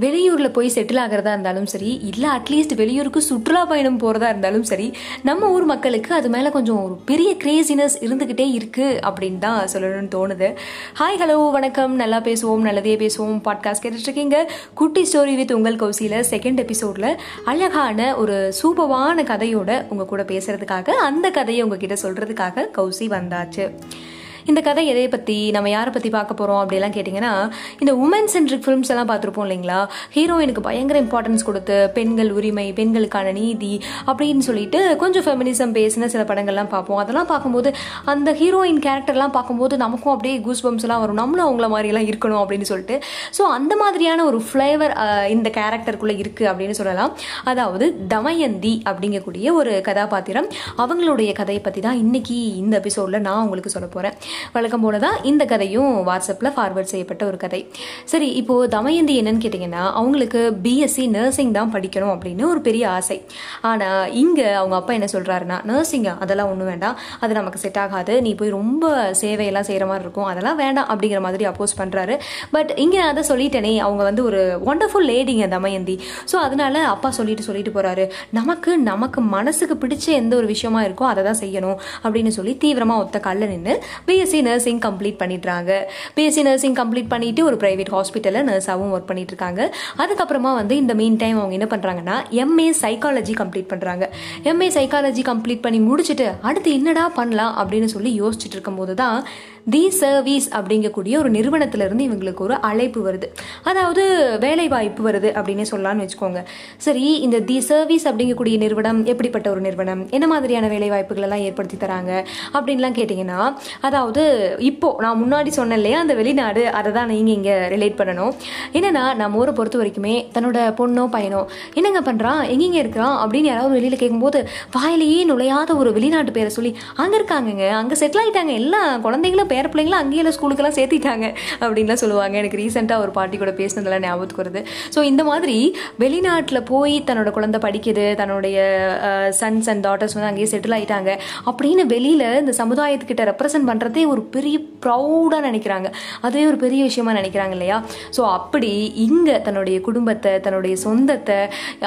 வெளியூரில் போய் செட்டில் ஆகிறதா இருந்தாலும் சரி இல்லை அட்லீஸ்ட் வெளியூருக்கு சுற்றுலா பயணம் போகிறதா இருந்தாலும் சரி நம்ம ஊர் மக்களுக்கு அது மேலே கொஞ்சம் ஒரு பெரிய கிரேசினஸ் இருந்துக்கிட்டே இருக்குது அப்படின்னு தான் சொல்லணும்னு தோணுது. ஹாய் ஹலோ வணக்கம். நல்லா பேசுவோம் நல்லதே பேசுவோம். பாட்காஸ்ட் கேட்டுட்ருக்கீங்க. குட்டி ஸ்டோரி வித் உங்கள் கௌசியில் செகண்ட் எபிசோடில் அழகான ஒரு சூப்பவான கதையோட உங்கள் கூட பேசுகிறதுக்காக அந்த கதையை உங்ககிட்ட சொல்கிறதுக்காக கௌசி வந்தாச்சு. இந்த கதை எதை பற்றி நம்ம யாரை பற்றி பார்க்க போகிறோம் அப்படிலாம் கேட்டிங்கன்னா இந்த உமன் சென்ட்ரிக் ஃபிலிம்ஸ் எல்லாம் பார்த்துருப்போம் இல்லைங்களா? ஹீரோயினுக்கு பயங்கர இம்பார்ட்டன்ஸ் கொடுத்து பெண்கள் உரிமை பெண்களுக்கான நீதி அப்படின்னு சொல்லிட்டு கொஞ்சம் ஃபெமினிசம் பேசின சில படங்கள்லாம் பார்ப்போம். அதெல்லாம் பார்க்கும்போது அந்த ஹீரோயின் கேரக்டர்லாம் பார்க்கும்போது நமக்கும் அப்படியே கூஸ் பம்ஸ்லாம் வரும். நம்மளும் அவங்கள மாதிரிலாம் இருக்கணும் அப்படின்னு சொல்லிட்டு. ஸோ அந்த மாதிரியான ஒரு ஃப்ளேவர் இந்த கேரக்டருக்குள்ளே இருக்குது அப்படின்னு சொல்லலாம். அதாவது தமயந்தி அப்படிங்கக்கூடிய ஒரு கதாபாத்திரம். அவங்களுடைய கதையை பற்றி தான் இன்னைக்கு இந்த எபிசோடில் நான் உங்களுக்கு சொல்ல போகிறேன் வழக்கம் போல தான் இந்த கதையும் வாட்ஸ்அப்பில் ஃபார்வர்ட் செய்யப்பட்ட ஒரு கதை. சரி இப்போது தமயந்தி என்னன்னு கேட்டிங்கன்னா அவங்களுக்கு பிஎஸ்சி நர்சிங் தான் படிக்கணும் அப்படின்னு ஒரு பெரிய ஆசை. ஆனால் இங்கே அவங்க அப்பா என்ன சொல்கிறாருன்னா நர்சிங்கா அதெல்லாம் ஒன்றும் வேண்டாம். அது நமக்கு செட் ஆகாது. நீ போய் ரொம்ப சேவையெல்லாம் செய்கிற மாதிரி இருக்கும். அதெல்லாம் வேண்டாம் அப்படிங்கிற மாதிரி அப்போஸ் பண்ணுறாரு பட் இங்கே அதை சொல்லிட்டேனே அவங்க வந்து ஒரு ஒண்டர்ஃபுல் லேடிங்க தமயந்தி. ஸோ அதனால அப்பா சொல்லிட்டு சொல்லிட்டு போகிறாரு நமக்கு நமக்கு மனசுக்கு பிடிச்ச எந்த ஒரு விஷயமா இருக்கோ அதை தான் செய்யணும் அப்படின்னு சொல்லி தீவிரமாக ஒத்த கல்ல நின்று பிஎஸ்சி நர்சிங் கம்ப்ளீட் பண்ணிடுறாங்க. பிஎஸ்சி நர்சிங் கம்ப்ளீட் பண்ணிட்டு ஒரு ப்ரைவேட் ஹாஸ்பிட்டலில் நர்ஸாகவும் ஒர்க் பண்ணிட்டு இருக்காங்க அதுக்கப்புறமா வந்து இந்த மெயின் டைம் அவங்க என்ன பண்ணுறாங்கன்னா எம்ஏ சைக்காலஜி கம்ப்ளீட் பண்ணுறாங்க எம்ஏ சைக்காலஜி கம்ப்ளீட் பண்ணி முடிச்சுட்டு அடுத்து என்னடா பண்ணலாம் அப்படின்னு சொல்லி யோசிச்சுட்டு இருக்கும்போது தான் தி சர்வீஸ் அப்படிங்கக்கூடிய ஒரு நிறுவனத்திலிருந்து இவங்களுக்கு ஒரு அழைப்பு வருது. அதாவது வேலை வாய்ப்பு வருது அப்படின்னு சொல்லலாம்னு வச்சுக்கோங்க. சரி இந்த தி சர்வீஸ் அப்படிங்கக்கூடிய நிறுவனம் எப்படிப்பட்ட ஒரு நிறுவனம்? என்ன மாதிரியான வேலை வாய்ப்புகள் எல்லாம் ஏற்படுத்தி தராங்க? அப்படின்லாம் கேட்டிங்கன்னா அதாவது இப்போ நான் முன்னாடி சொன்னேன் இல்லையா அந்த வெளிநாடு அதை தான் நீங்கள் இங்கே ரிலேட் பண்ணணும். என்னென்னா நம்ம ஊரை பொறுத்த வரைக்குமே தன்னோட பொண்ணோ பையனோ என்னங்க பண்ணுறான் எங்கெங்க இருக்கிறான் அப்படின்னு யாராவது வெளியில் கேட்கும்போது வாயிலேயே நுழையாத ஒரு வெளிநாட்டு பேரை சொல்லி அங்கே இருக்காங்கங்க அங்கே செட்டில் ஆகிட்டாங்க எல்லா குழந்தைங்களும் பேர பிள்ளைங்களும் அங்கேயே ஸ்கூலுக்கெல்லாம் சேர்த்திட்டாங்க அப்படின்லாம் சொல்லுவாங்க. எனக்கு ரீசெண்டாக ஒரு பாட்டி கூட பேசினதெல்லாம் ஞாபகத்துக்கு வருது. ஸோ இந்த மாதிரி வெளிநாட்டில் போய் தன்னோட குழந்தை படிக்குது தன்னுடைய சன்ஸ் அண்ட் டாட்டர்ஸ் வந்து அங்கேயே செட்டில் ஆகிட்டாங்க அப்படின்னு வெளியில் இந்த சமுதாயத்துக்கிட்ட ரெப்ரசன்ட் பண்ணுறதே ஒரு பெரிய ப்ரௌடாக நினைக்கிறாங்க. அதுவே ஒரு பெரிய விஷயமா நினைக்கிறாங்க இல்லையா? ஸோ அப்படி இங்கே தன்னுடைய குடும்பத்தை தன்னுடைய சொந்தத்தை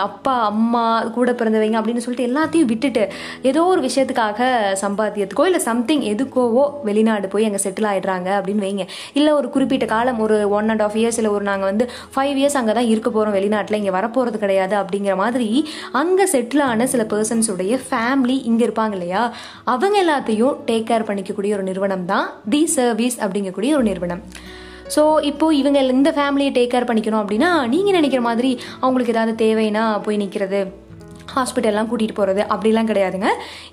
அப்பா அம்மா கூட பிறந்தவங்க அப்படின்னு சொல்லிட்டு எல்லாத்தையும் விட்டுட்டு ஏதோ ஒரு விஷயத்துக்காக சம்பாத்தியத்துக்கோ இல்லை சம்திங் எதுக்கோவோ வெளிநாடு போய் அங்கே செட்டில் ஆகிடுறாங்க அப்படின்னு வைங்க. இல்லை ஒரு குறிப்பிட்ட காலம் ஒரு ஒன் அண்ட் ஆஃப் இயர்ஸ் இல்லை ஒரு நாங்கள் வந்து ஃபைவ் இயர்ஸ் அங்கே தான் இருக்க போகிறோம் வெளிநாட்டில் இங்கே வரப்போகிறது கிடையாது அப்படிங்கிற மாதிரி அங்கே செட்டில் ஆன சில பர்சன்ஸுடைய ஃபேமிலி இங்கே இருப்பாங்க இல்லையா? அவங்க எல்லாத்தையும் டேக் கேர் பண்ணிக்கக்கூடிய ஒரு நிறுவனம் தான் தி சர்வீஸ் அப்படிங்கக்கூடிய ஒரு நிறுவனம். ஸோ இப்போது இவங்க இந்த ஃபேமிலியை டேக் கேர் பண்ணிக்கணும் அப்படின்னா நீங்கள் நினைக்கிற மாதிரி அவங்களுக்கு ஏதாவது தேவைன்னா போய் நிற்கிறது ஹாஸ்பிட்டல்லாம் கூட்டிகிட்டு போகிறது அப்படிலாம் கிடையாதுங்க.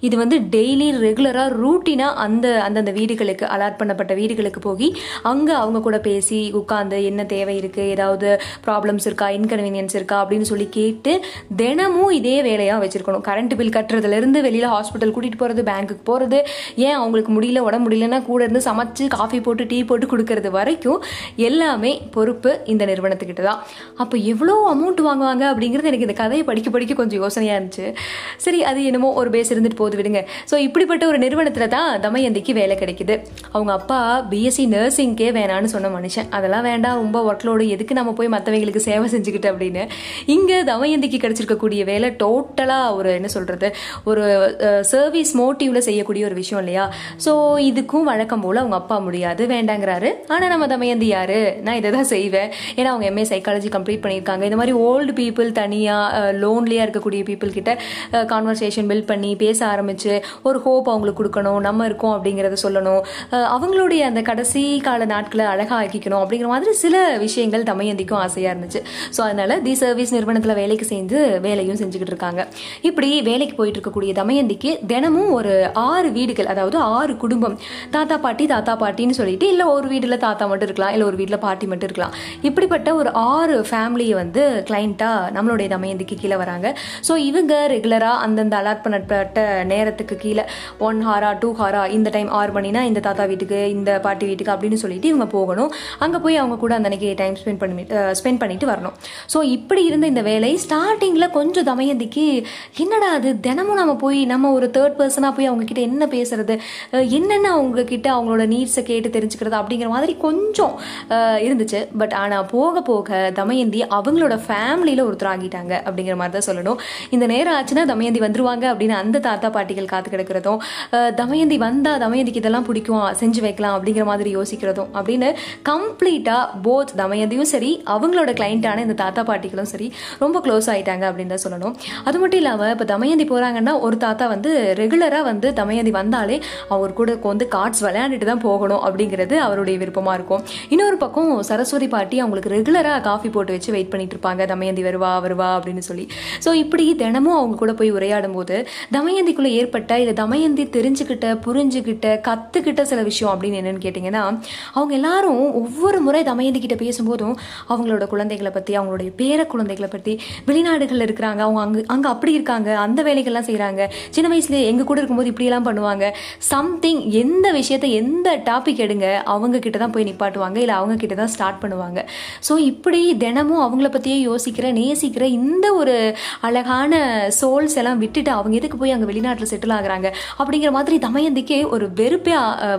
இது வந்து டெய்லி ரெகுலராக ரூட்டீனாக அந்த அந்தந்த வீடுகளுக்கு அலாட் பண்ணப்பட்ட வீடுகளுக்கு போய் அங்கே அவங்க கூட பேசி உட்காந்து என்ன தேவை இருக்குது ஏதாவது ப்ராப்ளம்ஸ் இருக்கா இன்கன்வீனியன்ஸ் இருக்கா அப்படின்னு சொல்லி கேட்டு தினமும் இதே வேலையாக வச்சுருக்கணும். கரண்ட் பில் கட்டுறதுலேருந்து வெளியில் ஹாஸ்பிட்டல் கூட்டிகிட்டு போகிறது பேங்க்குக்கு போகிறது ஏன் அவங்களுக்கு முடியல உடம்பு முடியலன்னா கூட இருந்து சமைச்சு காஃபி போட்டு டீ போட்டு கொடுக்கறது வரைக்கும் எல்லாமே பொறுப்பு இந்த நிறுவனத்துக்கிட்ட தான் அப்போ எவ்வளோ அமௌண்ட் வாங்குவாங்க அப்படிங்கிறது எனக்கு இந்த கதையை படிக்க படிக்க கொஞ்சம் யோசனை யோசனையாக இருந்துச்சு சரி அது என்னமோ ஒரு பேஸ் இருந்துட்டு போது விடுங்க. ஸோ இப்படிப்பட்ட ஒரு நிறுவனத்தில் தான் தமயந்திக்கு வேலை கிடைக்குது. அவங்க அப்பா பிஎஸ்சி நர்சிங்க்கே வேணான்னு சொன்ன மனுஷன். அதெல்லாம் வேண்டாம் ரொம்ப ஒர்க்லோடு எதுக்கு நம்ம போய் மற்றவங்களுக்கு சேவை செஞ்சுக்கிட்டு அப்படின்னு. இங்கே தமயந்திக்கு கிடச்சிருக்கக்கூடிய வேலை டோட்டலாக ஒரு என்ன சொல்கிறது ஒரு சர்வீஸ் மோட்டிவில் செய்யக்கூடிய ஒரு விஷயம் இல்லையா? ஸோ இதுக்கும் வழக்கம் போல் அவங்க அப்பா முடியாது வேண்டாங்கிறாரு. ஆனால் நம்ம தமயந்தி யார்? நான் இதை தான் செய்வேன். ஏன்னா அவங்க எம்ஏ சைக்காலஜி கம்ப்ளீட் பண்ணியிருக்காங்க. இந்த மாதிரி ஓல்டு பீப்புள் தனியாக லோன்லியாக இருக்கக்கூடிய பீப்புள் கிட்ட கான்வர்சேஷன் பில்ட் பண்ணி பேச ஆரம்பிச்சு ஒரு ஹோப் அவங்களுக்கு கொடுக்கணும் நம்ம இருக்கோம் அப்படிங்கிறத சொல்லணும். அவங்களுடைய அந்த கடைசி கால நாட்களை அழகாக ஆக்கிக்கணும் அப்படிங்கிற மாதிரி சில விஷயங்கள் தமையந்திக்கும் ஆசையாக இருந்துச்சு. ஸோ அதனால தி சர்வீஸ் நிறுவனத்தில் வேலைக்கு சேர்ந்து வேலையும் செஞ்சுக்கிட்டு இருக்காங்க. இப்படி வேலைக்கு போயிட்டு இருக்கக்கூடிய தமயந்திக்கு தினமும் ஒரு ஆறு வீடுகள் அதாவது ஆறு குடும்பம் தாத்தா பாட்டி தாத்தா பாட்டின்னு சொல்லிட்டு இல்லை ஒரு வீட்டில் தாத்தா மட்டும் இருக்கலாம் இல்லை ஒரு வீட்டில் பாட்டி மட்டும் இருக்கலாம். இப்படிப்பட்ட ஒரு ஆறு ஃபேமிலியை வந்து கிளைண்ட்டாக நம்மளுடைய தமயந்திக்கு கீழே வராங்க. ஸோ இவங்க ரெகுலராக அந்தந்த அலாட் பண்ணப்பட்ட நேரத்துக்கு கீழே ஒன் ஹாரா டூ ஹாரா இந்த டைம் ஆறு மணினா இந்த தாத்தா வீட்டுக்கு இந்த பாட்டி வீட்டுக்கு அப்படின்னு சொல்லிட்டு இவங்க போகணும். அங்கே போய் அவங்க கூட அந்த அன்னைக்கு டைம் ஸ்பெண்ட் பண்ணி ஸ்பெண்ட் பண்ணிட்டு வரணும். ஸோ இப்படி இருந்த இந்த வேலை ஸ்டார்டிங்கில் கொஞ்சம் தமயந்திக்கு என்னடா அது? தினமும் நம்ம போய் நம்ம ஒரு தேர்ட் பர்சனாக போய் அவங்க கிட்ட என்ன பேசுறது? என்னென்ன அவங்க கிட்ட அவங்களோட நீட்ஸை கேட்டு தெரிஞ்சுக்கிறது அப்படிங்கிற மாதிரி கொஞ்சம் இருந்துச்சு. பட் ஆனால் போக போக தமயந்தி அவங்களோட ஃபேமிலியில் ஒருத்தர் ஆகிட்டாங்க அப்படிங்கிற மாதிரி தான் சொல்லணும். இந்த நேரம் ஆச்சுன்னா தமயந்தி வந்துருவாங்க அப்படின்னு அந்த தாத்தா பாட்டிகள் காத்து கிடக்கிறதும் தமயந்தி வந்தா தமயந்திக்கு இதெல்லாம் பிடிக்கும் செஞ்சு வைக்கலாம் அப்படிங்கிற மாதிரி யோசிக்கிறதும் அப்படின்னு கம்ப்ளீட்டாக போத் தமயந்தியும் சரி அவங்களோட கிளைண்ட்டான இந்த தாத்தா பாட்டிகளும் சரி ரொம்ப க்ளோஸ் ஆயிட்டாங்க அப்படின்னு தான் சொல்லணும். அது மட்டும் இல்லாமல் இப்போ தமயந்தி போகிறாங்கன்னா ஒரு தாத்தா வந்து ரெகுலராக வந்து தமயந்தி வந்தாலே அவர் கூட வந்து கார்ட்ஸ் விளையாண்டுட்டு தான் போகணும் அப்படிங்கிறது அவருடைய விருப்பமாக இருக்கும். இன்னொரு பக்கம் சரஸ்வதி பாட்டி அவங்களுக்கு ரெகுலராக காஃபி போட்டு வச்சு வெயிட் பண்ணிட்டு இருப்பாங்க. தமயந்தி வருவா வருவா அப்படின்னு சொல்லி. ஸோ இப்படி தினமும் அவங்க கூட போய் உரையாடும் போது தமயந்திக்குள்ள ஏற்பட்ட இல்லை தமயந்தி தெரிஞ்சுக்கிட்ட புரிஞ்சுக்கிட்ட கற்றுக்கிட்ட சில விஷயம் அப்படின்னு என்னன்னு கேட்டிங்கன்னா அவங்க எல்லாரும் ஒவ்வொரு முறை தமயந்தி கிட்ட பேசும்போதும் அவங்களோட குழந்தைகளை பற்றி அவங்களுடைய பேர குழந்தைகளை பற்றி வெளிநாடுகளில் இருக்கிறாங்க அவங்க அங்கே அங்கே அப்படி இருக்காங்க அந்த வேலைகள்லாம் செய்கிறாங்க சின்ன வயசுல எங்கள் கூட இருக்கும்போது இப்படியெல்லாம் பண்ணுவாங்க சம்திங் எந்த விஷயத்தை எந்த டாபிக் எடுங்க அவங்க கிட்ட தான் போய் நிப்பாட்டுவாங்க இல்லை அவங்க கிட்ட தான் ஸ்டார்ட் பண்ணுவாங்க. ஸோ இப்படி தினமும் அவங்கள பற்றியே யோசிக்கிற நேசிக்கிற இந்த ஒரு அழகான சோல்ஸ் எல்லாம் விட்டுட்டு அவங்க எதுக்கு போய் அங்கே வெளிநாட்டில் செட்டில் ஆகுறாங்க? அப்படிங்கிற மாதிரி தமயந்திக்கே ஒரு வெறுப்பே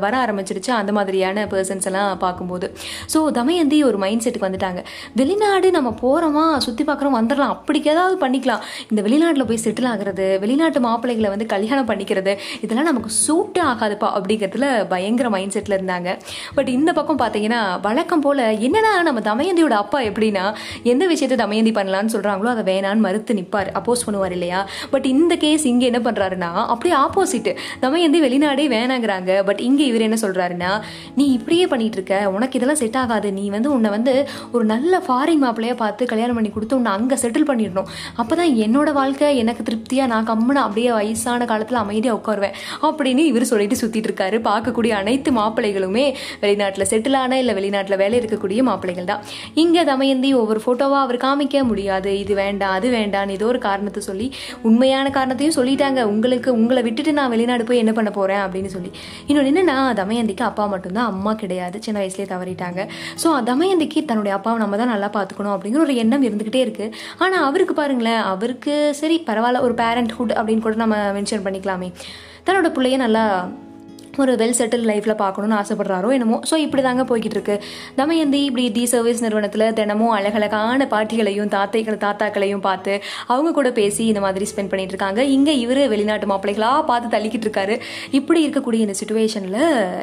வர ஆரம்பிச்சிருச்சு அந்த மாதிரியான பர்சன்ஸ் எல்லாம் பார்க்கும்போது. ஸோ தமயந்தி ஒரு மைண்ட் செட்டுக்கு வந்துட்டாங்க. வெளிநாடு நம்ம போகிறோமா சுற்றி பார்க்குறோம் வந்துடலாம். அப்படிக்கு ஏதாவது பண்ணிக்கலாம். இந்த வெளிநாட்டில் போய் செட்டில் ஆகுறது வெளிநாட்டு மாப்பிள்ளைகளை வந்து கல்யாணம் பண்ணிக்கிறது இதெல்லாம் நமக்கு சூட்டே ஆகாதுப்பா அப்படிங்கிறதுல பயங்கர மைண்ட் செட்டில் இருந்தாங்க. பட் இந்த பக்கம் பார்த்தீங்கன்னா வழக்கம் போல் என்னன்னா நம்ம தமயந்தியோட அப்பா எப்படின்னா எந்த விஷயத்தை தமயந்தி பண்ணலாம்னு சொல்கிறாங்களோ அதை வேணான்னு மறுத்து நிற்பார் அப்போஸ் பண்ணுவார் இல்லையா? பட் இந்த கேஸ் இங்கே என்ன பண்ணுறாருன்னா அப்படியே ஆப்போசிட் தமயந்தி வெளிநாடே வேணாங்கிறாங்க. பட் இங்கே இவர் என்ன சொல்கிறாருன்னா நீ இப்படியே பண்ணிட்டு இருக்க உனக்கு இதெல்லாம் செட் ஆகாது. நீ வந்து உன்னை வந்து ஒரு நல்ல ஃபாரின் மாப்பிள்ளையாக பார்த்து கல்யாணம் பண்ணி கொடுத்து உன்னை அங்கே செட்டில் பண்ணிடணும். அப்போ தான் என்னோட வாழ்க்கை எனக்கு திருப்தியாக நான் கம்முன்னு அப்படியே வயசான காலத்தில் அமைதியாக உட்காருவேன். அப்படின்னு இவர் சொல்லிட்டு சுற்றிட்டு இருக்காரு பார்க்கக்கூடிய அனைத்து மாப்பிள்ளைகளுமே வெளிநாட்டில் செட்டில் இல்லை வெளிநாட்டில் வேலை இருக்கக்கூடிய மாப்பிள்ளைகள் தான். இங்கே தமயந்தி ஒவ்வொரு ஃபோட்டோவாக அவர் காமிக்க முடியாது. இது வேண்டாம் அது வேண்டாம்னு ஏதோ ஒரு காரணம் காரணத்தை சொல்லி உண்மையான காரணத்தையும் சொல்லிட்டாங்க. உங்களுக்கு உங்களை விட்டுட்டு நான் வெளிநாடு போய் என்ன பண்ண போகிறேன் அப்படின்னு சொல்லி. இன்னொன்று என்னென்னா தமயந்திக்கு அப்பா மட்டும்தான் அம்மா கிடையாது. சின்ன வயசுலேயே தவறிட்டாங்க. ஸோ தமயந்திக்கு தன்னுடைய அப்பாவை நம்ம தான் நல்லா பார்த்துக்கணும் அப்படிங்கிற ஒரு எண்ணம் இருந்துக்கிட்டே இருக்குது ஆனால் அவருக்கு பாருங்களேன் அவருக்கு சரி பரவாயில்ல ஒரு பேரண்ட்ஹுட் அப்படின்னு கூட நம்ம மென்ஷன் பண்ணிக்கலாமே. தன்னோட பிள்ளைய நல்லா ஒரு வெல் செட்டில் லைஃப்பில் பார்க்கணும்னு ஆசைப்படுறாரோ என்னமோ. ஸோ இப்படி தாங்க போய்கிட்டு இருக்கு தமயந்தி இப்படி டி சர்வீஸ் நிறுவனத்தில் தினமும் அழகழகான பாட்டிகளையும் தாத்தைகள் தாத்தாக்களையும் பார்த்து அவங்க கூட பேசி இந்த மாதிரி ஸ்பெண்ட் பண்ணிட்டு இருக்காங்க இங்கே இவர் வெளிநாட்டு மாப்பிள்ளைகளாக பார்த்து தள்ளிக்கிட்டு இருக்காரு இப்படி இருக்கக்கூடிய இந்த சுச்சுவேஷனில்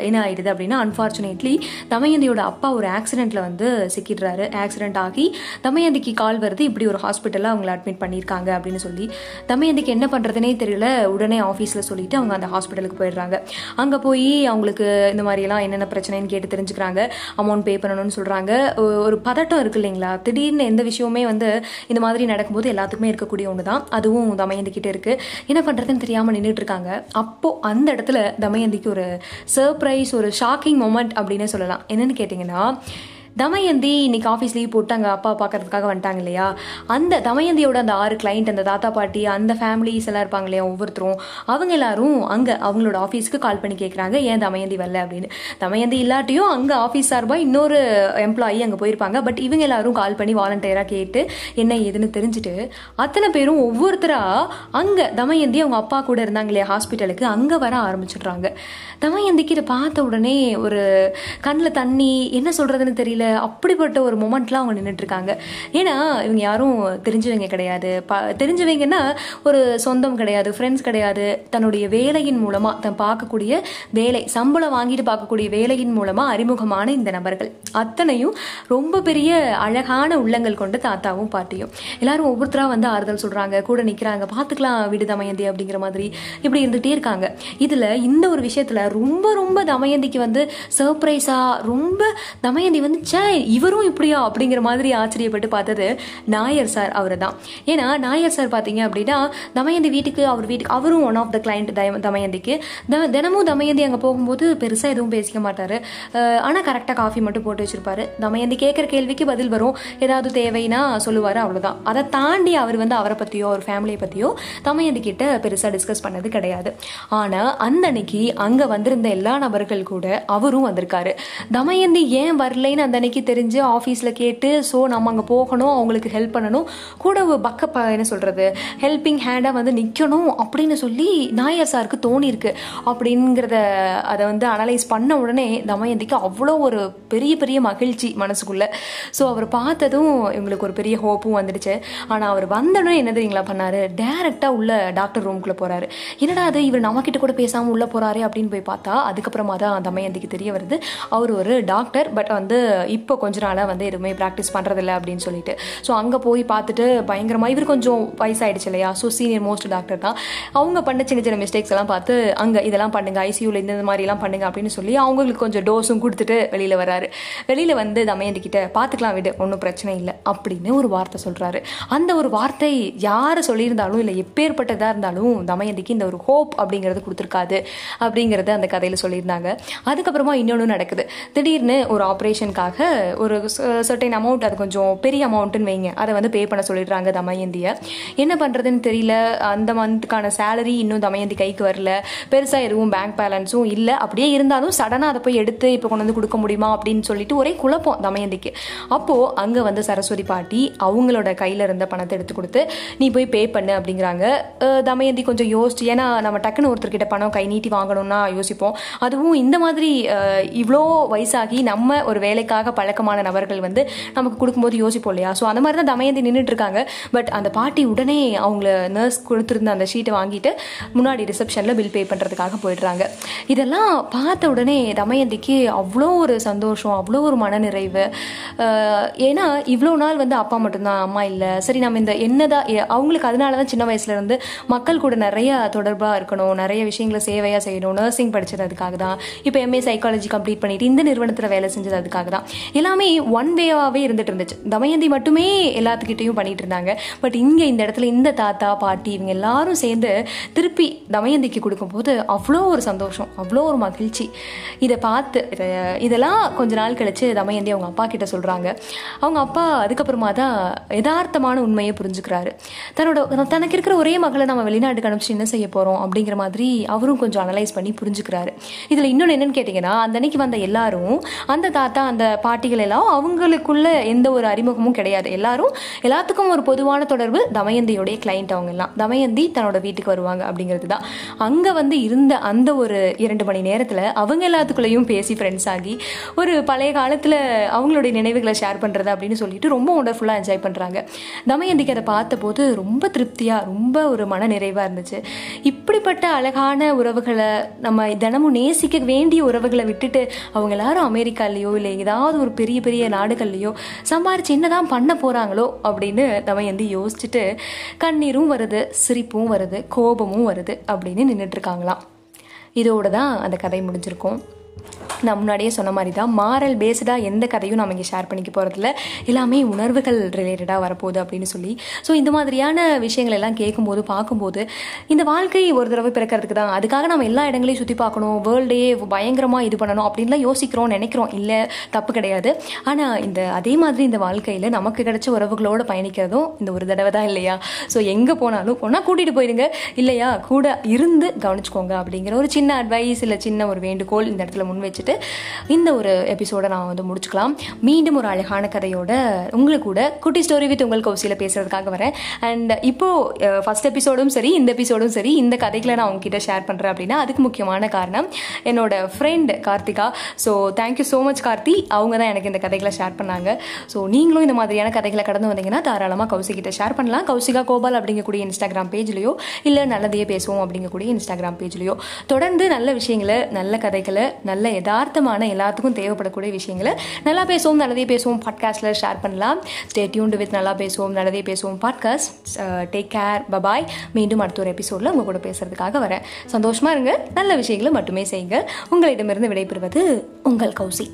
என்ன ஆயிடுது அப்படின்னா அன்ஃபார்ச்சுனேட்லி தமயந்தியோட அப்பா ஒரு ஆக்சிடென்ட்ல வந்து சிக்கிடுறாரு. ஆக்சிடென்ட் ஆகி தமயந்திக்கு கால் வருது இப்படி ஒரு ஹாஸ்பிட்டலில் அவங்கள அட்மிட் பண்ணியிருக்காங்க அப்படின்னு சொல்லி. தமயந்திக்கு என்ன பண்ணுறதுனே தெரியல. உடனே ஆஃபீஸில் சொல்லிட்டு அவங்க அந்த ஹாஸ்பிட்டலுக்கு போயிடுறாங்க. அங்கே போய் அவங்களுக்கு இந்த மாதிரிலாம் என்னென்ன பிரச்சனைன்னு கேட்டு தெரிஞ்சுக்கிறாங்க. அமௌண்ட் பே பண்ணணும்னு சொல்கிறாங்க ஒரு பதட்டம் இருக்கு இல்லைங்களா? திடீர்னு எந்த விஷயமுமே வந்து இந்த மாதிரி நடக்கும்போது எல்லாத்துக்குமே இருக்கக்கூடிய ஒன்று தான் அதுவும் தமயந்திக்கிட்டே இருக்கு. என்ன பண்ணுறதுன்னு தெரியாமல் நின்றுட்டு இருக்காங்க அப்போது அந்த இடத்துல தமயந்திக்கு ஒரு சர்ப்ரைஸ் ஒரு ஷாக்கிங் மொமெண்ட் அப்படின்னு சொல்லலாம். என்னன்னு கேட்டிங்கன்னா தமயந்தி இன்னைக்கு ஆஃபீஸ் லீவ் போட்டு அங்கே அப்பா பார்க்கறதுக்காக வந்துட்டாங்க இல்லையா? அந்த தமயந்தியோட அந்த ஆறு கிளைண்ட் அந்த தாத்தா பாட்டி அந்த ஃபேமிலிஸ் எல்லாம் இருப்பாங்க இல்லையா ஒவ்வொருத்தரும்? அவங்க எல்லாரும் அங்கே அவங்களோட ஆஃபீஸ்க்கு கால் பண்ணி கேட்குறாங்க ஏன் தமயந்தி வரல? அப்படின்னு. தமயந்தி இல்லாட்டியும் அங்கே ஆஃபீஸ் சார்பாக இன்னொரு எம்ப்ளாயி அங்கே போயிருப்பாங்க. பட் இவங்க எல்லாரும் கால் பண்ணி வாலண்டியராக கேட்டு என்ன ஏதுன்னு தெரிஞ்சுட்டு அத்தனை பேரும் ஒவ்வொருத்தராக அங்கே தமயந்தி அவங்க அப்பா கூட இருந்தாங்க இல்லையா ஹாஸ்பிட்டலுக்கு அங்கே வர ஆரம்பிச்சிடுறாங்க. தமயந்திக்கு இதை பார்த்த உடனே ஒரு கண்ணில் தண்ணி என்ன சொல்கிறதுன்னு தெரியல. அப்படிப்பட்ட ஒரு மொமெண்ட்லாம் அவங்க நின்றுட்டு இருக்காங்க ஏன்னா இவங்க யாரும் தெரிஞ்சவங்க கிடையாது. ப தெரிஞ்சவங்கன்னா ஒரு சொந்தம் கிடையாது ஃப்ரெண்ட்ஸ் கிடையாது. தன்னுடைய வேலையின் மூலமாக தன் பார்க்கக்கூடிய வேலை சம்பளம் வாங்கிட்டு பார்க்கக்கூடிய வேலையின் மூலமாக அறிமுகமான இந்த நபர்கள். அத்தனையும் ரொம்ப பெரிய அழகான உள்ளங்கள் கொண்ட தாத்தாவும் பாட்டியும். எல்லாரும் ஒவ்வொருத்தராக வந்து ஆறுதல் சொல்கிறாங்க கூட நிற்கிறாங்க பார்த்துக்கலாம் வீடு தமயந்தி அப்படிங்கிற மாதிரி இப்படி இருந்துகிட்டே இருக்காங்க. இதில் இந்த ஒரு விஷயத்தில் ரொம்ப ரொம்ப தமயந்திக்கு வந்து சர்ப்ரைஸாக ரொம்ப தமயந்தி வந்து ச்சே இவரும் இப்படியா அப்படிங்கிற மாதிரி ஆச்சரியப்பட்டு பார்த்தது நாயர் சார் அவர் தான் ஏன்னா நாயர் சார் பார்த்தீங்க அப்படின்னா தமயந்தி வீட்டுக்கு அவர் வீட்டுக்கு அவரும் ஒன் ஆஃப் த கிளைண்ட் தமயந்திக்கு. த- தினமும் தமயந்தி அங்கே போகும்போது பெருசாக எதுவும் பேசிக்க மாட்டார். ஆனால் கரெக்டாக காஃபி மட்டும் போட்டு வச்சிருப்பாரு. தமயந்தி கேட்குற கேள்விக்கு பதில் வரும். ஏதாவது தேவைன்னா சொல்லுவார் அவ்வளோதான் அதை தாண்டி அவர் வந்து அவரை பற்றியோ அவர் ஃபேமிலியை பற்றியோ தமயந்தி கிட்ட பெருசாக டிஸ்கஸ் பண்ணது கிடையாது. ஆனால் அந்த அன்னைக்கு அங்கே வந்திருந்த எல்லா நபர்கள் கூட அவரும் வந்திருக்காரு. தமயந்தி ஏன் வரலைன்னு அந்த அன்னைக்கு தெரிஞ்சு ஆஃபீஸில் கேட்டு ஸோ நம்ம அங்கே போகணும் அவங்களுக்கு ஹெல்ப் பண்ணணும். கூட பக்க என்ன சொல்கிறது ஹெல்பிங் ஹேண்டாக வந்து நிற்கணும் அப்படின்னு சொல்லி நாயர் சாருக்கு தோணியிருக்கு. அப்படிங்கிறத அதை வந்து அனலைஸ் பண்ண உடனே தமயந்திக்கு அவ்வளோ ஒரு பெரிய பெரிய மகிழ்ச்சி மனசுக்குள்ள. ஸோ அவர் பார்த்ததும் இவங்களுக்கு ஒரு பெரிய ஹோப்பும் வந்துடுச்சு. ஆனால் அவர் வந்தோடனே என்ன தெரியுங்களா பண்ணாரு? டேரெக்டாக உள்ள டாக்டர் ரூம்குள்ளே போகிறாரு என்னடா அது இவர் நம்மக்கிட்ட கூட பேசாமல் உள்ளே போகிறாரு அப்படின்னு போய் பார்த்தா அதுக்கப்புறமா தான் தமயந்திக்கு தெரிய வருது. அவர் ஒரு டாக்டர் பட் வந்து இப்போ கொஞ்ச நாளாக வந்து எதுவுமே ப்ராக்டிஸ் பண்ணுறதில்ல அப்படின்னு சொல்லிட்டு. ஸோ அங்கே போய் பார்த்துட்டு பயங்கரமாக இவர் கொஞ்சம் வயசாயிடுச்சு இல்லையா? ஸோ சீனியர் மோஸ்ட் டாக்டர் தான். அவங்க பண்ண சின்ன சின்ன மிஸ்டேக்ஸ் எல்லாம் பார்த்து அங்கே இதெல்லாம் பண்ணுங்க ஐசியூவில் இந்த மாதிரிலாம் பண்ணுங்க அப்படின்னு சொல்லி அவங்களுக்கு கொஞ்சம் டோஸும் கொடுத்துட்டு வெளியில் வராரு வெளியில் வந்து தமயந்தி கிட்ட பார்த்துக்கலாம் விடு ஒன்றும் பிரச்சனை இல்லை அப்படின்னு ஒரு வார்த்தை சொல்கிறாரு அந்த ஒரு வார்த்தை யார் சொல்லியிருந்தாலும் இல்லை எப்பேற்பட்டதாக இருந்தாலும் தமயந்திக்கு இந்த ஒரு ஹோப் அப்படிங்கிறது கொடுத்துருக்காது அப்படிங்கிறத அந்த கதையில் சொல்லியிருந்தாங்க. அதுக்கப்புறமா இன்னொன்று நடக்குது. திடீர்னு ஒரு ஆப்ரேஷனுக்காக ஒரு சர்டைன் அமௌண்ட் அது கொஞ்சம் பெரிய அமௌண்ட்டுன்னு வைங்க. அதை வந்து பே பண்ண சொல்லிடுறாங்க தமயந்தியை. என்ன பண்ணுறதுன்னு தெரியல. அந்த மந்த்துக்கான சேலரி இன்னும் தமயந்தி கைக்கு வரல. பெருசாக எதுவும் பேங்க் பேலன்ஸும் இல்லை. அப்படியே இருந்தாலும் சடனாக அதை போய் எடுத்து இப்போ கொண்டு வந்து கொடுக்க முடியுமா அப்படின்னு சொல்லிட்டு ஒரே குழப்பம் தமயந்திக்கு. அப்போது அங்கே வந்து சரஸ்வதி பாட்டி அவங்களோட கையில் இருந்த பணத்தை எடுத்து கொடுத்து நீ போய் பே பண்ணு அப்படிங்கிறாங்க. தமயந்தி கொஞ்சம் யோசிச்சு ஏன்னா நம்ம டக்குன்னு ஒருத்தர்கிட்ட பணம் கை நீட்டி வாங்கணும்னா யோசிப்போம். அதுவும் இந்த மாதிரி இவ்வளோ வயசாகி நம்ம ஒரு வேலைக்காக பழக்கமான நபர்கள் வந்து நமக்கு கொடுக்கும்போது யோசிப்போம் இல்லையா? ஸோ அந்த மாதிரி தான் தமயந்தி நின்றுட்டுருக்காங்க பட் அந்த பாட்டி உடனே அவங்கள நர்ஸ் கொடுத்துருந்த அந்த ஷீட்டை வாங்கிட்டு முன்னாடி ரிசப்ஷனில் பில் பே பண்ணுறதுக்காக போயிடுறாங்க. இதெல்லாம் பார்த்த உடனே தமயந்திக்கு அவ்வளோ ஒரு சந்தோஷம் அவ்வளோ ஒரு மனநிறைவு. ஏன்னா இவ்வளோ நாள் வந்து அப்பா மட்டும்தான் அம்மா இல்லை. சரி நம்ம இந்த என்னதான் எ- அவங்களுக்கு அதனால தான் சின்ன வயசுலேருந்து மக்கள் கூட நிறைய தொடர்பாக இருக்கணும் நிறைய விஷயங்களை சேவையாக செய்யணும் நர்சிங் படித்தது அதுக்காக தான் இப்போ எம்ஏ சைக்காலஜி கம்ப்ளீட் பண்ணிட்டு இந்த நிறுவனத்தில் வேலை செஞ்சது அதுக்காக தான் எல்லாமே ஒன் வேவாகவே இருந்துட்டு இருந்துச்சு. தமயந்தி மட்டுமே எல்லாத்துக்கிட்டையும் பண்ணிட்டு இருந்தாங்க. பட் இங்கே இந்த இடத்துல இந்த தாத்தா பாட்டி இவங்க எல்லாரும் சேர்ந்து திருப்பி தமயந்திக்கு கொடுக்கும்போது அவ்வளோ ஒரு சந்தோஷம் அவ்வளோ ஒரு மகிழ்ச்சி. இதை பார்த்து இதெல்லாம் கொஞ்ச நாள் கழிச்சு தமயந்தி அவங்க அப்பா கிட்ட சொல்கிறாங்க அவங்க அப்பா அதுக்கப்புறமா தான் யதார்த்தமான உண்மையை புரிஞ்சுக்கிறாரு. தன்னோட தனக்கு இருக்கிற ஒரே மகளை நம்ம வெளிநாட்டுக்கு அனுப்பிச்சு என்ன செய்ய போகிறோம் அப்படிங்கிற மாதிரி அவரும் கொஞ்சம் அனலைஸ் பண்ணி புரிஞ்சுக்கிறாரு. இதில் இன்னொன்று என்னன்னு கேட்டிங்கன்னா அந்த அன்னைக்கு வந்த எல்லாரும் அந்த தாத்தா அந்த பாட்டிகள் எல்லாம் அவங்களுக்குள்ள எந்த ஒரு அறிமுகமும் கிடையாது. எல்லாரும் எல்லாத்துக்கும் ஒரு பொதுவான தொடர்பு தமயந்தியோடைய கிளைண்ட் அவங்க எல்லாம் தமயந்தி தன்னோட வீட்டுக்கு வருவாங்க அப்படிங்கிறது தான் அங்கே வந்து இருந்த அந்த ஒரு இரண்டு மணி நேரத்தில் அவங்க எல்லாத்துக்குள்ளேயும் பேசி ஃப்ரெண்ட்ஸ் ஆகி ஒரு பழைய காலத்தில் அவங்களுடைய நினைவுகளை ஷேர் பண்ணுறது அப்படின்னு சொல்லிட்டு ரொம்ப ஒண்டர்ஃபுல்லாக என்ஜாய் பண்ணுறாங்க தமயந்திக்கு அதை பார்த்தபோது ரொம்ப திருப்தியாக ரொம்ப ஒரு மன நிறைவாக இருந்துச்சு. இப்படிப்பட்ட அழகான உறவுகளை நம்ம தினமும் நேசிக்க வேண்டிய உறவுகளை விட்டுட்டு அவங்க எல்லாரும் அமெரிக்காலேயோ இல்லை ஏதாவது ஒரு பெரிய பெரிய நாடுகள்லையோ சம்பாரிச்சு என்னதான் பண்ண போகிறாங்களோ அப்படின்னு தமயந்தி யோசிச்சுட்டு கண்ணீரும் வருது சிரிப்பும் வருது கோபமும் வருது அப்படின்னு நின்றுட்டு இருக்காங்களாம். இதோட தான் அந்த கதை முடிஞ்சிருக்கும். நான் முன்னாடியே சொன்ன மாதிரி தான் மாரல் பேஸ்டாக எந்த கதையும் நம்ம இங்கே ஷேர் பண்ணிக்க போகிறதில்ல எல்லாமே உணர்வுகள் ரிலேட்டடாக வரப்போகுது அப்படின்னு சொல்லி. ஸோ இந்த மாதிரியான விஷயங்கள் எல்லாம் கேட்கும்போது பார்க்கும்போது இந்த வாழ்க்கை ஒரு தடவை பிறக்கிறதுக்கு தான். அதுக்காக நம்ம எல்லா இடங்களையும் சுற்றி பார்க்கணும் வேர்ல்டே பயங்கரமாக இது பண்ணணும் அப்படின்லாம் யோசிக்கிறோம் நினைக்கிறோம். இல்லை தப்பு கிடையாது. ஆனால் இந்த அதே மாதிரி இந்த வாழ்க்கையில் நமக்கு கிடைச்ச உறவுகளோடு பயணிக்கிறதும் இந்த ஒரு தடவை தான் இல்லையா? ஸோ எங்கே போனாலும் ஒன்றா கூட்டிகிட்டு போயிருங்க இல்லையா? கூட இருந்து கவனிச்சுக்கோங்க அப்படிங்கிற ஒரு சின்ன அட்வைஸ் இல்லை சின்ன ஒரு வேண்டுகோள் இந்த இடத்துல முன் வச்சுட்டு இந்த ஒரு எபிசோடை நான் வந்து முடிச்சுக்கலாம். மீண்டும் ஒரு அழகான கதையோட உங்களுக்கு கூட குட்டி ஸ்டோரி வித் உங்கள் கௌசியில் பேசுறதுக்காக வரேன். அண்ட் இப்போது ஃபஸ்ட் எபிசோடும் சரி இந்த எபிசோடும் சரி இந்த கதைகளை நான் உங்ககிட்ட ஷேர் பண்ணுறேன் அப்படின்னா அதுக்கு முக்கியமான காரணம் என்னோட friend Karthika. So thank you so much Karthi. அவங்க தான் எனக்கு இந்த கதைகளை ஷேர் பண்ணாங்க. ஸோ நீங்களும் இந்த மாதிரியான கதைகளை கடந்து வந்தீங்கன்னா தாராளமாக கௌசிகிட்ட ஷேர் பண்ணலாம். கௌசிகா கோபால் அப்படிங்கக்கூடிய இன்ஸ்டாகிராம் பேஜ்லையோ இல்லை நல்லதையே பேசுவோம் அப்படிங்கக்கூடிய இன்ஸ்டாகிராம் பேஜ்லையோ தொடர்ந்து நல்ல விஷயங்களை நல்ல கதைகளை நல்ல நல்ல யதார்த்தமான எல்லாத்துக்கும் தேவைப்படக்கூடிய விஷயங்களை நல்லா பேசுவோம் நல்லதே பேசுவோம் பாட்காஸ்ட்டில் ஷேர் பண்ணலாம். ஸ்டே டியூன்டு வித் நல்லா பேசுவோம் நல்லதே பேசுவோம் பாட்காஸ்ட் டேக் கேர் பபாய் மீண்டும் அடுத்த ஒரு எபிசோடில் உங்கள் கூட பேசுகிறதுக்காக வரேன். சந்தோஷமாக இருங்க. நல்ல விஷயங்களை மட்டுமே செய்யுங்க. உங்களிடமிருந்து விடைபெறுவது உங்கள் கௌசி